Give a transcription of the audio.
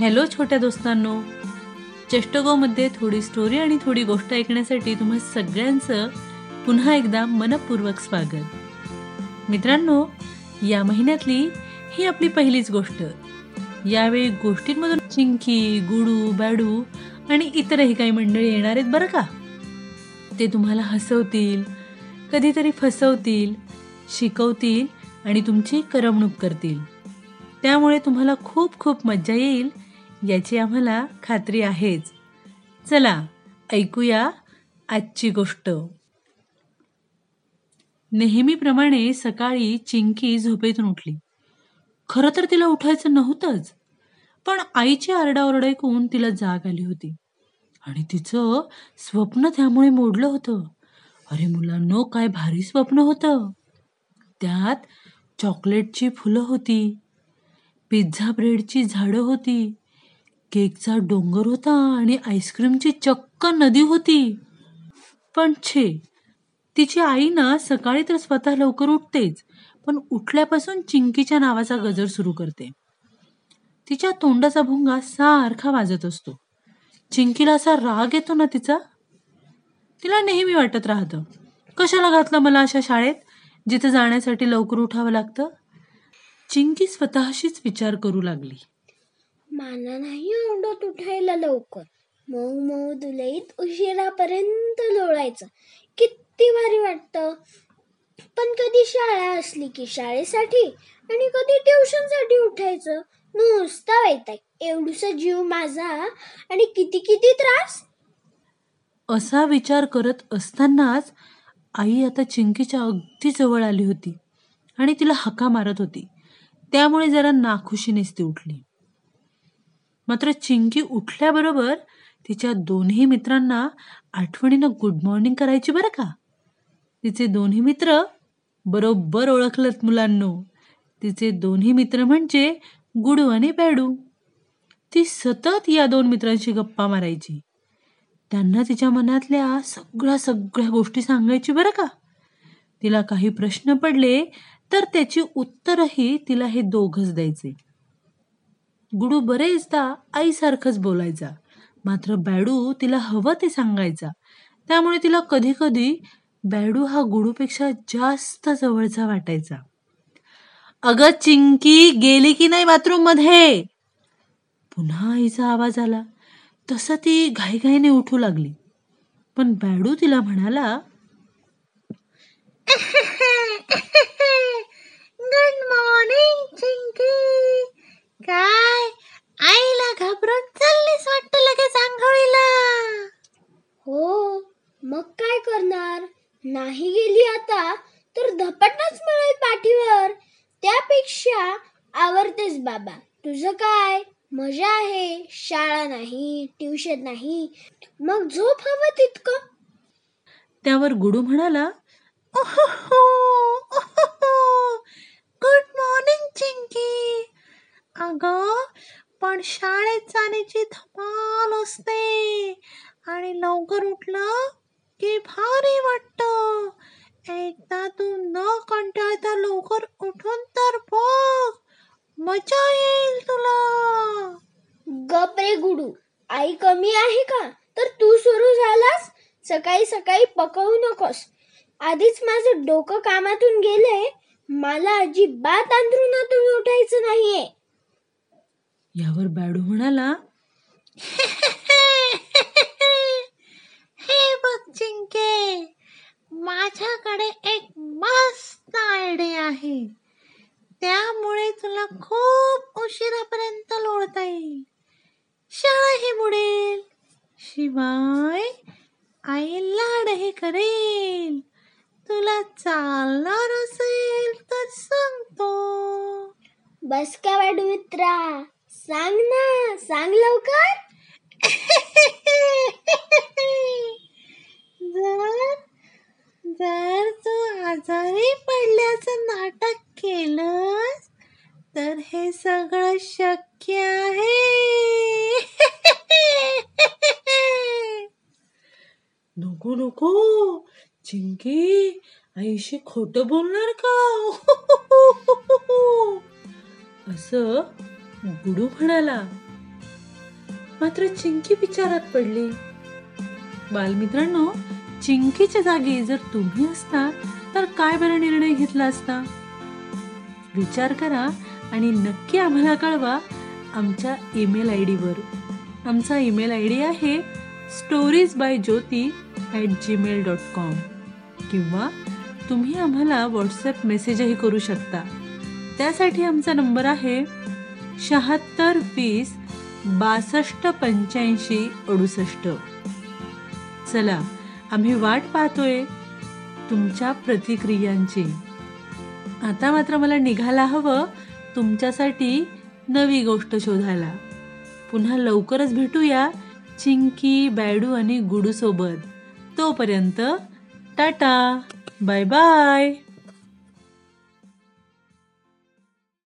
Hello छोट्या दोस्तांनो. चेष्टगोमध्ये थोडी story आणि थोडी गोष्ट ऐकण्यासाठी तुम्हा सगळ्यांचं पुन्हा एकदा मनपूर्वक स्वागत. मित्रांनो या महिन्यातली ही आपली पहिलीच गोष्ट. यावेळी गोष्टींमधून चिंकी गुडू बॅडू आणि इतरही काही मंडळी येणार आहेत बरं का? ते तुम्हाला हसवतील कधीतरी फसवतील शिकवतील आणि तुमची करमणूक करतील. त्यामुळे तुम्हाला खूप खूप मज्जा येईल याची आम्हाला खात्री आहेच. चला ऐकूया आजची गोष्ट. नेहमीप्रमाणे सकाळी चिंकी झोपेतून उठली. खरं तर तिला उठायचं नव्हतंच पण आईची आरडाओरड ऐकून तिला जाग आली होती. आणि तिचं स्वप्न त्यामुळे मोडलं होतं. अरे मुलांनो काय भारी स्वप्न होतं. त्यात चॉकलेटची फुलं होती पिझ्झा ब्रेडची झाडं होती केकचा डोंगर होता आणि आईस्क्रीमची चक्क नदी होती. पण छे तिची आई ना सकाळी तर स्वतः लवकर उठतेच पण उठल्यापासून चिंकीच्या नावाचा गजर सुरू करते. तिच्या तोंडाचा भुंगा सारखा वाजत असतो. चिंकीला असा राग येतो ना तिचा? तिला नेहमी वाटत राहतं. कशाला घातलं मला अशा शाळेत जिथे जाण्यासाठी लवकर उठावं लागतं? चिंकी स्वतःशीच विचार करू लागली. मला नाही आवडत उठायला लवकर. मऊ मऊ दुलईत उशिरापर्यंत लोळायचं. किती भारी वाटतं. पण कधी शाळा असली की शाळेसाठी आणि कधी ट्युशनसाठी उठायचं. नुसता वैताग. एवढूसा जीव माझा आणि किती किती त्रास? असा विचार करत असतानाच आई आता चिंकीच्या अगदी जवळ आली होती आणि तिला हका मारत होती. त्यामुळे जरा नाखुशीनेच ती उठली. मात्र चिंकी उठल्याबरोबर तिच्या दोन्ही मित्रांना आठवणीनं गुड मॉर्निंग करायची बरं का? तिचे दोन्ही मित्र बरोबर ओळखलत मुलांनो. तिचे दोन्ही मित्र म्हणजे गुडू आणि बॅडू ती सतत या दोन मित्रांशी गप्पा मारायची. त्यांना तिच्या मनातल्या सगळ्या सगळ्या गोष्टी सांगायची बरं का? तिला काही प्रश्न पडले तर त्याची उत्तरही तिला हे दोघच द्यायचे. गुडू बरेचदा आईसारखंच बोलायचा. मात्र बॅडू तिला हवं ते सांगायचा. त्यामुळे तिला कधी कधी बॅडू हा गुडूपेक्षा जास्त जवळचा वाटायचा. अगं चिंकी गेली की नाही बाथरूममध्ये? पुन्हा आईचा आवाज आला. तसं ती घाईघाईने उठू लागली. पण बॅडू तिला म्हणाला गुड मॉर्निंग चिंकी काय आईला घाबरून चाललीस वाटतं लगेच आंघोळीला हो मग काय करणार? नाही गेली आता तर धपटच मिळेल पाठीवर. त्यापेक्षा आवडतेच बाबा. तुझं काय? मजा आहे. शाळा नाही ट्युशन नाही. मग झोप हवं तितकं. त्यावर गुडू म्हणाला गुड मॉर्निंग चिंकी. अगं पण शाळेत जाण्याची धमाल असते. आणि लवकर उठलं की भारी वाटत. एकदा तू न कंटाळता लवकर उठून तर बघ. मजा येईल तुला. गप रे गुडू. आई कमी आहे का? तर तू सुरू झालास? सकाळी सकाळी पकवू नकोस. आधीच माझं डोकं कामातून गेले मला अजिबात अंथरुणातून उठायचं नाहीये. यावर बॅडू म्हणाला हे बघ चिंके माझ्याकडे एक मस्त आयडिया आहे त्यामुळे तुला खूप उशिरापर्यंत लोळता येईल शाळाही बुडेल शिवाय आई लाडही करेल. तुला चालणार असेल तर सांगतो. बस का वाडू मित्रा? सांग ना सांग लवकर. जर जर तू आजारी पडल्याचं नाटक केलंस तर हे सगळं शक्य आहे. नको नको चिंकी आईशी खोट बोलणार का? असं गुडू म्हणाला. मात्र चिंकी विचारात पडली. बालमित्रांनो चिंकीच्या जागी जर तुम्ही असता तर काय बरं निर्णय घेतला असता? विचार करा आणि नक्की आम्हाला कळवा आमच्या ईमेल आय डीवर. आमचा ईमेल आय डी आहे stories by Jyoti at Gmail dot com किंवा तुम्ही आम्हाला व्हॉट्सॲप मेसेजही करू शकता. त्यासाठी आमचा नंबर आहे शहात्तर वीस बासष्ट पंच्याऐंशी अडुसष्ट. चला आम्ही वाट पाहतोय तुमच्या प्रतिक्रियांची. आता मात्र मला निघायला हवं तुमच्यासाठी नवी गोष्ट शोधायला. पुन्हा लवकरच भेटूया चिंकी बॅडू आणि गुडूसोबत तोपर्यंत टाटा बाय बाय.